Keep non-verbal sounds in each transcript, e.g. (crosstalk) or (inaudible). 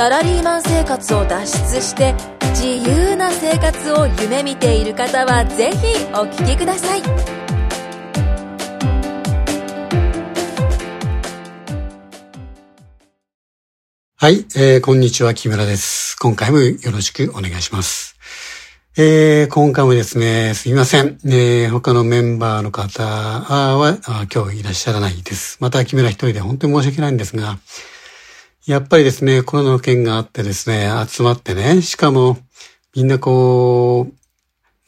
サラリーマン生活を脱出して自由な生活を夢見ている方はぜひお聞きくださいはい、えー、こんにちは、木村です。今回もよろしくお願いします。えー、今回もですね、すいません。えー、他のメンバーの方は今日いらっしゃらないです。また木村一人で本当に申し訳ないんですが、やっぱりですね、コロナの件があってですね、集まってね、しかもみんなこう、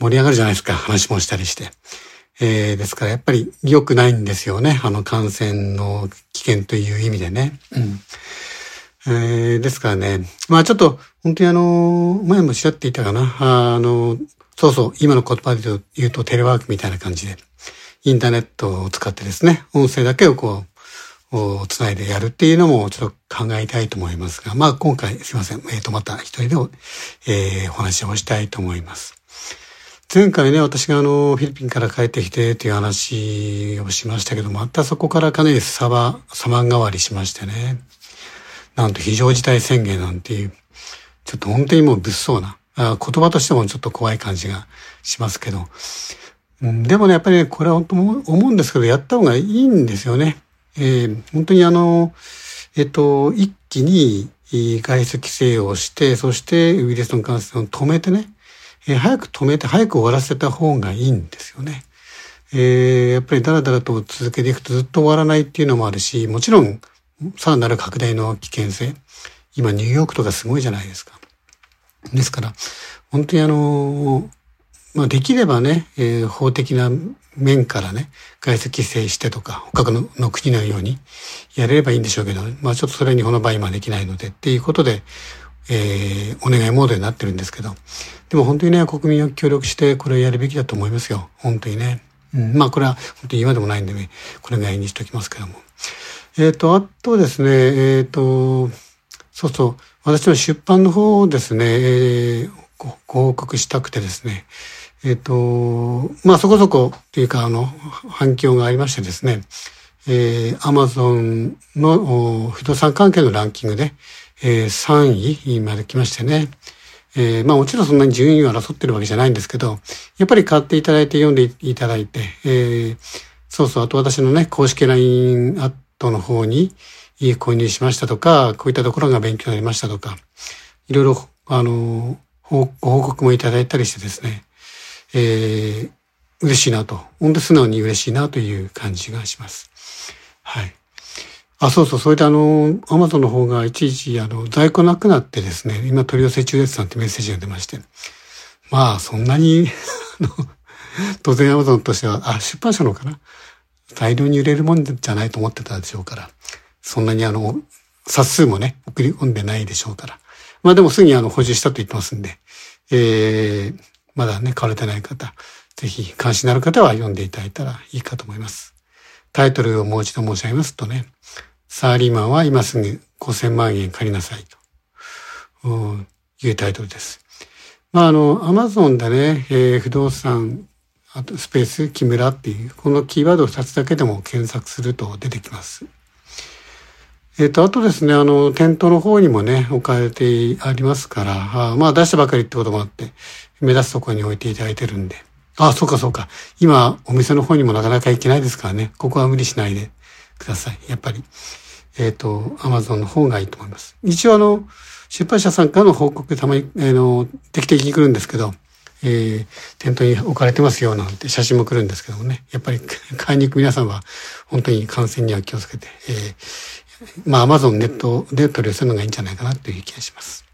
盛り上がるじゃないですか、話もしたりして。えー、ですからやっぱり良くないんですよね、あの感染の危険という意味でね。うんえー、ですからね、まあちょっと、本当にあの、前もちらって言ったかな。あの、そうそう、今の言葉で言うとテレワークみたいな感じで、インターネットを使ってですね、音声だけをこう、をつないでやるっていうのもちょっと考えたいと思いますが、まあ今回すいません。えっ、ー、と、また一人で、えー、お話をしたいと思います。前回ね、私があの、フィリピンから帰ってきてという話をしましたけど、またそこからかなりサバ、サマン代わりしましてね。なんと非常事態宣言なんていう、ちょっと本当にもう物騒な、あ言葉としてもちょっと怖い感じがしますけど、うん、でもね、やっぱりね、これは本当思うんですけど、やった方がいいんですよね。えー、本当にあの、えっと、一気に外出規制をして、そしてウイルスの感染を止めてね、えー、早く止めて早く終わらせた方がいいんですよね。えー、やっぱりダラダラと続けていくとずっと終わらないっていうのもあるし、もちろんさらなる拡大の危険性。今ニューヨークとかすごいじゃないですか。ですから、本当にあの、まあ、できればね、えー、法的な面からね、外出規制してとか、他のの国のようにやれればいいんでしょうけど、まあちょっとそれは日本の場合今できないのでっていうことで、えー、お願いモードになってるんですけど、でも本当にね、国民を協力してこれをやるべきだと思いますよ。本当にね。うん、まあこれは本当に今でもないんでね、これぐらいにしておきますけども。えっ、ー、と、あとですね、えっ、ー、と、そうそう、私の出版の方をですね、えー、ご報告したくてですね、えっ、と、まあそこそこっていうか、あの、反響がありましてですね、えー、アマゾンの不動産関係のランキングで、えー、3位まで来ましてね、えー、まあもちろんそんなに順位を争ってるわけじゃないんですけど、やっぱり買っていただいて読んでいただいて、えー、そうそう、あと私のね、公式 LINE アットの方に購入しましたとか、こういったところが勉強になりましたとか、いろいろ、あの、ご報告もいただいたりしてですね、えー、嬉しいなと、本当素直に嬉しいなという感じがします。はい。あ、そうそう、それであの、アマゾンの方がいちいち、あの、在庫なくなってですね、今取り寄せ中ですなんてメッセージが出まして、まあ、そんなに (laughs) 当然アマゾンとしては、あ、出版社のかな大量に売れるもんじゃないと思ってたでしょうから、そんなにあの、冊数もね、送り込んでないでしょうから。まあでもすぐにあの、補充したと言ってますんで、えー、まだね、買われてない方、ぜひ関心のある方は読んでいただいたらいいかと思います。タイトルをもう一度申し上げますとね、サーリーマンは今すぐ5000万円借りなさいというタイトルです。まああの、アマゾンでね、えー、不動産あとスペース木村っていう、このキーワードを2つだけでも検索すると出てきます。えっ、ー、と、あとですね、あの、店頭の方にもね、置かれてありますから、あまあ出したばかりってこともあって、目立つところに置いていただいてるんで。ああ、そうかそうか。今、お店の方にもなかなか行けないですからね。ここは無理しないで (laughs) ください。やっぱり。えっ、ー、と、アマゾンの方がいいと思います。一応あの、出版社さんからの報告たまに、あの、定期的に来るんですけど、えー、店頭に置かれてますよなんて写真も来るんですけどもね。やっぱり (laughs) 買いに行く皆さんは本当に感染には気をつけて、えー、まあアマゾンネットで取り寄せるのがいいんじゃないかなという気がします。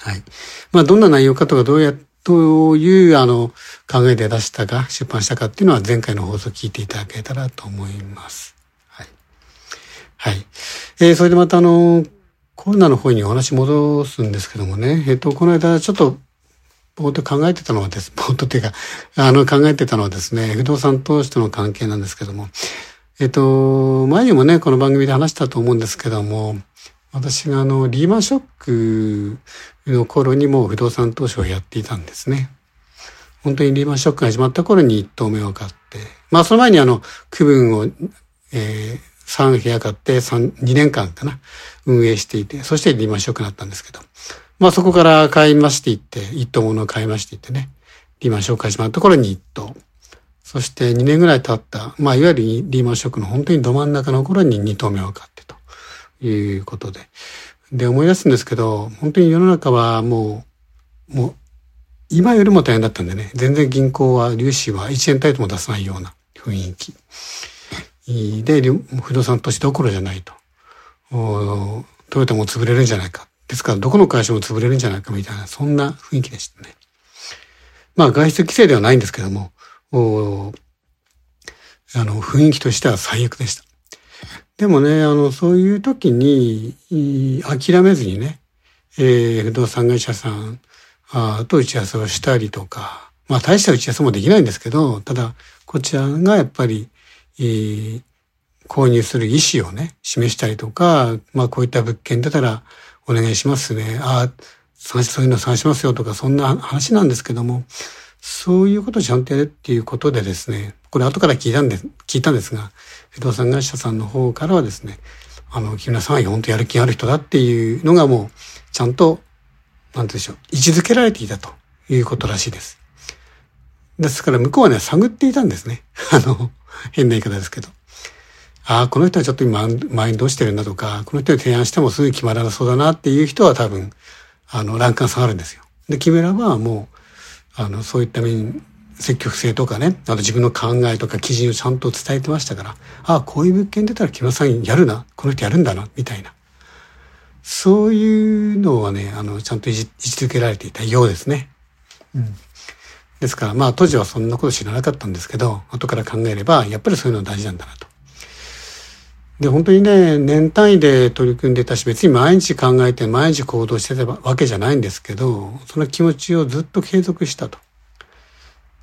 はい。まあどんな内容かとかどうやって、どういうあの考えで出したか、出版したかっていうのは前回の放送を聞いていただけたらと思います。はい。はい。えー、それでまたあの、コロナの方にお話戻すんですけどもね、えっ、ー、と、この間ちょっとぼーっと考えてたのはです、(laughs) ぼーっとっていうか、あの考えてたのはですね、不動産投資との関係なんですけども、えっと、前にもね、この番組で話したと思うんですけども、私があの、リーマンショックの頃にも不動産投資をやっていたんですね。本当にリーマンショックが始まった頃に一棟目を買って、まあその前にあの、区分を、えー、3部屋買って3、2年間かな、運営していて、そしてリーマンショックになったんですけど、まあそこから買いましていって、一棟ものを買いましていってね、リーマンショックが始まった頃に一棟、そして2年ぐらい経った、まあ、いわゆるリーマンショックの本当にど真ん中の頃に2頭目を買ってと。いうことで。で、思い出すんですけど、本当に世の中はもう、もう、今よりも大変だったんでね、全然銀行は、融資は1円単位とも出さないような雰囲気。で、不動産投資どころじゃないと。トヨタも潰れるんじゃないか。ですから、どこの会社も潰れるんじゃないかみたいな、そんな雰囲気でしたね。まあ、外出規制ではないんですけども、あの、雰囲気としては最悪でした。でもね、あの、そういう時に、諦めずにね、えー、不動産会社さんあと打ち合わせをしたりとか、まあ大した打ち合わせもできないんですけど、ただ、こちらがやっぱり、えー、購入する意思をね、示したりとか、まあこういった物件だったらお願いしますね。ああ、そういうの探しますよとか、そんな話なんですけども、そういうことをちゃんとやるっていうことでですね、これ後から聞いたんで、聞いたんですが、不動産会社さんの方からはですね、あの、木村さんは本当やる気がある人だっていうのがもう、ちゃんと、なんてでしょう、位置づけられていたということらしいです。ですから向こうはね、探っていたんですね。(laughs) あの、変な言い方ですけど。ああ、この人はちょっと今、前にどうしてるんだとか、この人に提案してもすぐ決まらなそうだなっていう人は多分、あの、ランクが下がるんですよ。で、木村はもう、あの、そういった面、積極性とかね、あと自分の考えとか基準をちゃんと伝えてましたから、ああ、こういう物件出たら木村さんやるな、この人やるんだな、みたいな。そういうのはね、あの、ちゃんと位置づけられていたようですね。うん。ですから、まあ当時はそんなこと知らなかったんですけど、後から考えれば、やっぱりそういうの大事なんだなと。で、本当にね、年単位で取り組んでたし、別に毎日考えて毎日行動してたわけじゃないんですけど、その気持ちをずっと継続したと。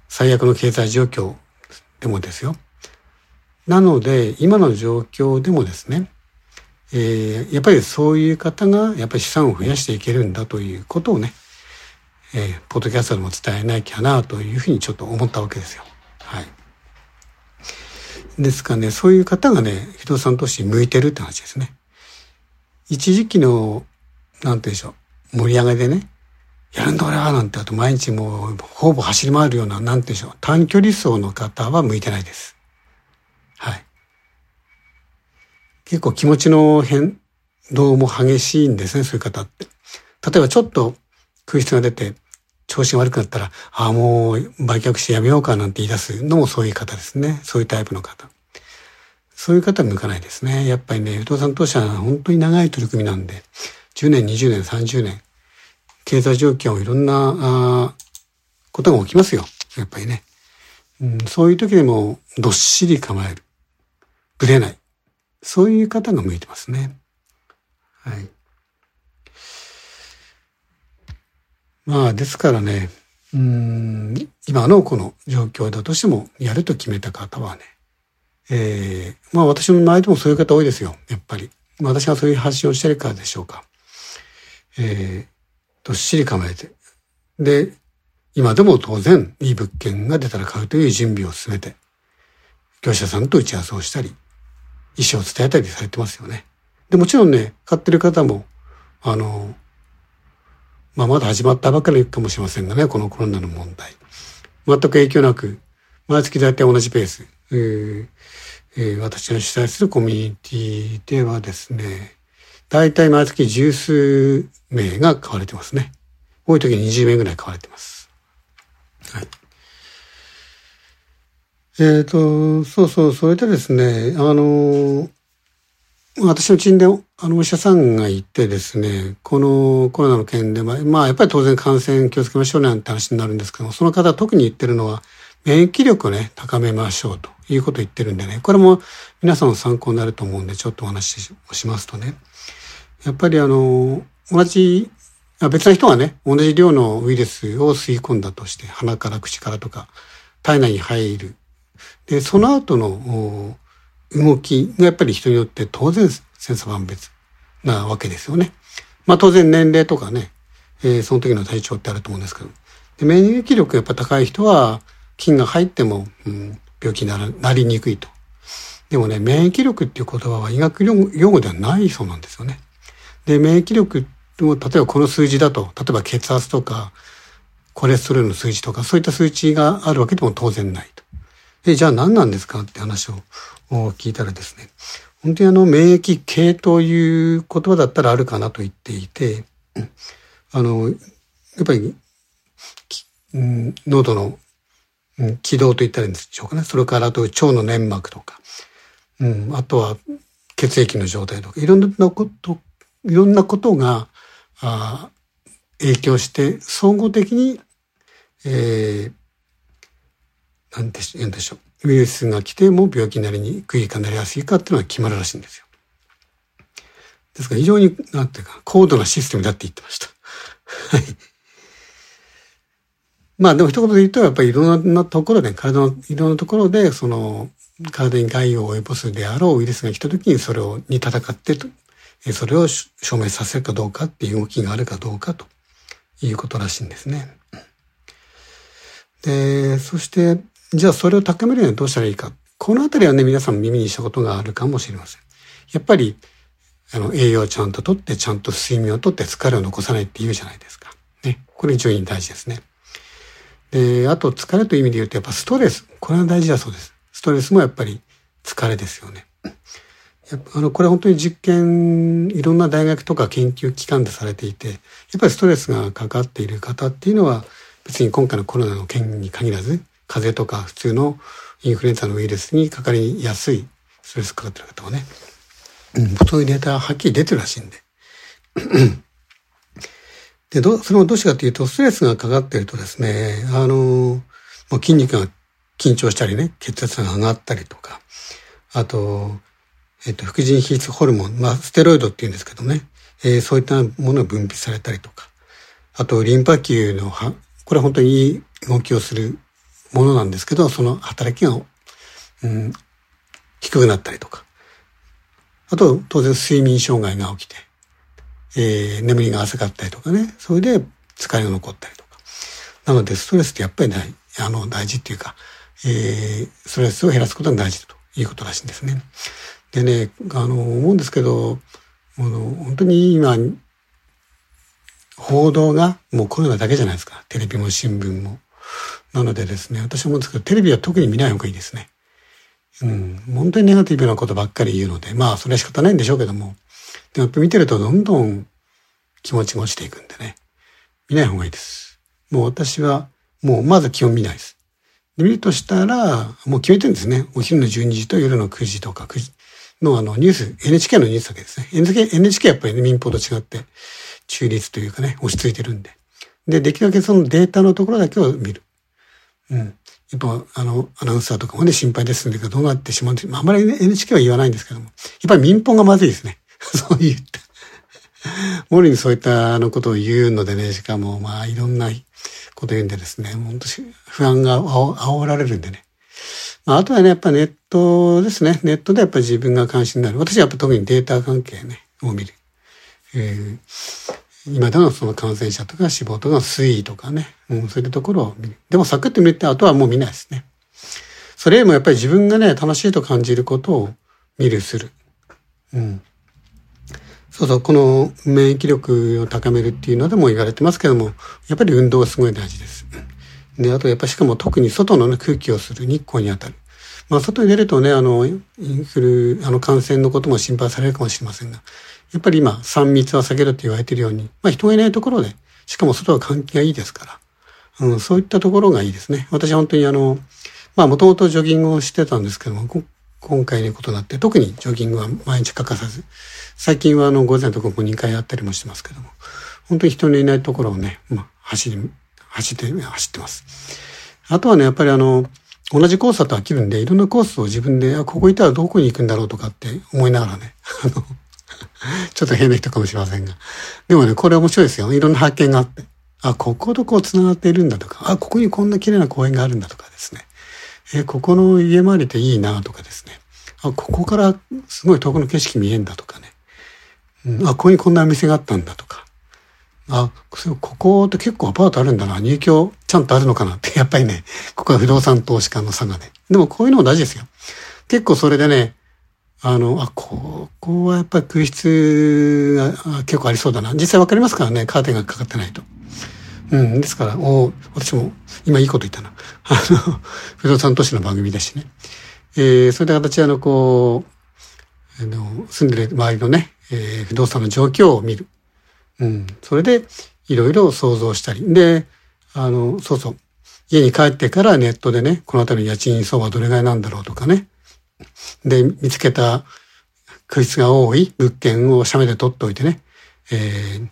最悪の経済状況でもですよ。なので、今の状況でもですね、えー、やっぱりそういう方が、やっぱり資産を増やしていけるんだということをね、えー、ポッドキャストでも伝えなきゃなというふうにちょっと思ったわけですよ。ですかね、そういう方がね、不動産投資に向いてるって話ですね。一時期の、なんて言うんでしょう、盛り上がりでね、やるんだ俺はなんて、あと毎日もう、ほぼ走り回るような、なんて言うんでしょう、短距離走の方は向いてないです。はい。結構気持ちの変動も激しいんですね、そういう方って。例えばちょっと空室が出て、調子が悪くなったら、ああ、もう売却してやめようかなんて言い出すのもそういう方ですね。そういうタイプの方。そういう方は向かないですね。やっぱりね、不動産投資は本当に長い取り組みなんで、10年、20年、30年、経済状況いろんな、あことが起きますよ。やっぱりね、うん。そういう時でもどっしり構える。ぶれない。そういう方が向いてますね。はい。まあ、ですからね、うん、今のこの状況だとしても、やると決めた方はね、えー、まあ私の周りでもそういう方多いですよ、やっぱり。私がそういう発信をしてるからでしょうか。えー、どっしり構えて。で、今でも当然、いい物件が出たら買うという準備を進めて、業者さんと打ち合わせをしたり、意思を伝えたりされてますよね。で、もちろんね、買ってる方も、あの、まあ、まだ始まったばかりかもしれませんがね、このコロナの問題。全く影響なく、毎月大体同じペース。えーえー、私の主催するコミュニティではですね、大体毎月十数名が買われてますね。多い時に20名ぐらい買われてます。はい。えっ、ー、と、そうそう、それでですね、あの、私の知人で、あの、お医者さんがいてですね、このコロナの件で、まあ、やっぱり当然感染気をつけましょうなんて話になるんですけども、その方は特に言ってるのは、免疫力をね、高めましょうということを言ってるんでね、これも皆さんの参考になると思うんで、ちょっとお話をしますとね、やっぱりあの、同じ別な人がね、同じ量のウイルスを吸い込んだとして、鼻から口からとか、体内に入る。で、その後の動きがやっぱり人によって当然千差万別なわけですよね。まあ当然年齢とかね、えー、その時の体調ってあると思うんですけど。で免疫力やっぱ高い人は、菌が入っても、うん、病気にななりにくいと。でもね、免疫力っていう言葉は医学用語ではないそうなんですよね。で、免疫力を、例えばこの数字だと、例えば血圧とか、コレステロールの数字とか、そういった数値があるわけでも当然ないと。で、じゃあ何なんですかって話を聞いたらですね、本当にあの、免疫系という言葉だったらあるかなと言っていて、あの、やっぱり、うん、喉の、うん、軌道と言ったらいいんでしょうかね。それからあと腸の粘膜とか、うん、あとは血液の状態とか、いろんなこと、いろんなことが、あ影響して、総合的に、えー、なんでしょう。ウイルスが来ても病気になりにくいかなりやすいかっていうのは決まるらしいんですよ。ですから非常に、なんていうか、高度なシステムだって言ってました。はい。まあでも一言で言うと、やっぱりいろんなところで、体のいろんなところで、その、体に害を及ぼすであろうウイルスが来た時にそれを、に戦ってと、それを証明させるかどうかっていう動きがあるかどうかということらしいんですね。で、そして、じゃあそれを高めるにはどうしたらいいか。このあたりはね、皆さん耳にしたことがあるかもしれません。やっぱり、あの、栄養をちゃんととって、ちゃんと睡眠をとって疲れを残さないって言うじゃないですか。ね。これ非常に大事ですね。で、あと疲れという意味で言うと、やっぱストレス。これは大事だそうです。ストレスもやっぱり疲れですよね。やっぱあの、これ本当に実験、いろんな大学とか研究機関でされていて、やっぱりストレスがかかっている方っていうのは、別に今回のコロナの件に限らず、風邪とか普通のインフルエンザのウイルスにかかりやすいストレスかかってる方はね、うん、そういうデータははっきり出てるらしいんで。で、ど、それもどうしてかというと、ストレスがかかってるとですね、あの、もう筋肉が緊張したりね、血圧が上がったりとか、あと、えっと、副腎皮質ホルモン、まあ、ステロイドって言うんですけどね、えー、そういったものが分泌されたりとか、あと、リンパ球のは、これは本当にいい動きをするものなんですけど、その働きが、うん、低くなったりとか、あと、当然睡眠障害が起きて、えー、眠りが浅かったりとかね、それで疲れが残ったりとか。なので、ストレスってやっぱり大あの大事っていうか、えー、ストレスを減らすことが大事だということらしいんですね。でね、あの、思うんですけど、あの本当に今、報道がもうコロナだけじゃないですか。テレビも新聞も。なのでですね、私は思うんですけど、テレビは特に見ない方がいいですね。うん、本当にネガティブなことばっかり言うので、まあ、それは仕方ないんでしょうけども、でもやっぱ見てるとどんどん気持ちが落ちていくんでね、見ない方がいいです。もう私は、もうまず基本見ないです。で見るとしたら、もう決めてるんですね。お昼の12時と夜の9時とか9時のあのニュース、NHK のニュースだけですね。NHK, NHK やっぱりね、民放と違って中立というかね、落ち着いてるんで。で、できるだけそのデータのところだけを見る。うん。やっぱ、あの、アナウンサーとかもね、心配ですんで、どうなってしまうんで、まあ、あまり、ね、NHK は言わないんですけども、やっぱり民放がまずいですね。(laughs) そう言って。モリにそういったあのことを言うのでね、しかも、まあ、いろんなこと言うんでですね、本当不安が煽られるんでね。まあ、あとはね、やっぱネットですね。ネットでやっぱり自分が関心になる。私はやっぱ特にデータ関係ね、を見る。えー今でのその感染者とか死亡とか推移とかね、う、そういうところを見る。でもサクッと見て、あとはもう見ないですね。それよりもやっぱり自分がね、楽しいと感じることを見る、する。うん。そうそう、この免疫力を高めるっていうのでも言われてますけども、やっぱり運動がすごい大事です。で、あとやっぱしかも特に外の、ね、空気をする日光に当たる。まあ、外に出るとね、あの、インフル、あの、感染のことも心配されるかもしれませんが、やっぱり今、3密は避けると言われているように、まあ人がいないところで、しかも外は換気がいいですから、うん、そういったところがいいですね。私は本当にあの、まあもともとジョギングをしてたんですけども、今回のことになって、特にジョギングは毎日欠かさず、最近はあの、午前と午後2回やったりもしてますけども、本当に人のいないところをね、まあ、走り、走って、走ってます。あとはね、やっぱりあの、同じコースだと飽きるんで、いろんなコースを自分で、あ、ここ行ったらどこに行くんだろうとかって思いながらね、(laughs) あの、(laughs) ちょっと変な人かもしれませんが。でもね、これ面白いですよ。いろんな発見があって。あ、こことこう繋がっているんだとか、あ、ここにこんな綺麗な公園があるんだとかですね。え、ここの家回りっていいなとかですね。あ、ここからすごい遠くの景色見えんだとかね。うん、あ、ここにこんなお店があったんだとか。あ、ここって結構アパートあるんだな。入居ちゃんとあるのかなって。やっぱりね、ここは不動産投資家の差がね。でもこういうのも大事ですよ。結構それでね、あの、あ、ここはやっぱり空室が結構ありそうだな。実際わかりますからね、カーテンがかかってないと。うん、ですから、お私も今いいこと言ったな。あの、(laughs) 不動産投資の番組だしね。えー、そういった形であの、こう、あの、住んでる周りのね、えー、不動産の状況を見る。うん。それで、いろいろ想像したり。で、あの、そうそう。家に帰ってからネットでね、この辺りの家賃相場どれぐらいなんだろうとかね。で、見つけた空室が多い物件を写メで撮っておいてね、えー、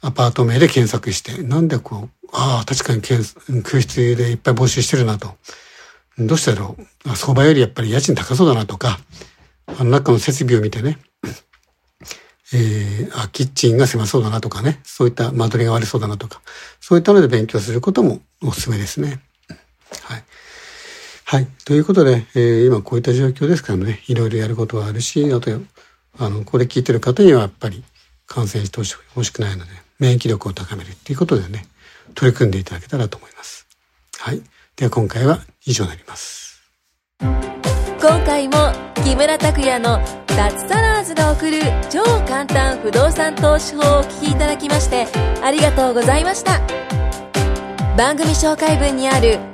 アパート名で検索して、なんでこう、ああ、確かに空室でいっぱい募集してるなと。どうしたろう。相場よりやっぱり家賃高そうだなとか、あの中の設備を見てね、えー、あ、キッチンが狭そうだなとかね、そういった間取りが悪そうだなとか、そういったので勉強することもおすすめですね。はい。はい。ということで、えー、今こういった状況ですからね、いろいろやることはあるし、あと、あの、これ聞いてる方にはやっぱり感染してほしくないので、免疫力を高めるっていうことでね、取り組んでいただけたらと思います。はい。では今回は以上になります。今回も木村拓哉の脱サラーズが送る超簡単不動産投資法をお聞きいただきましてありがとうございました番組紹介文にある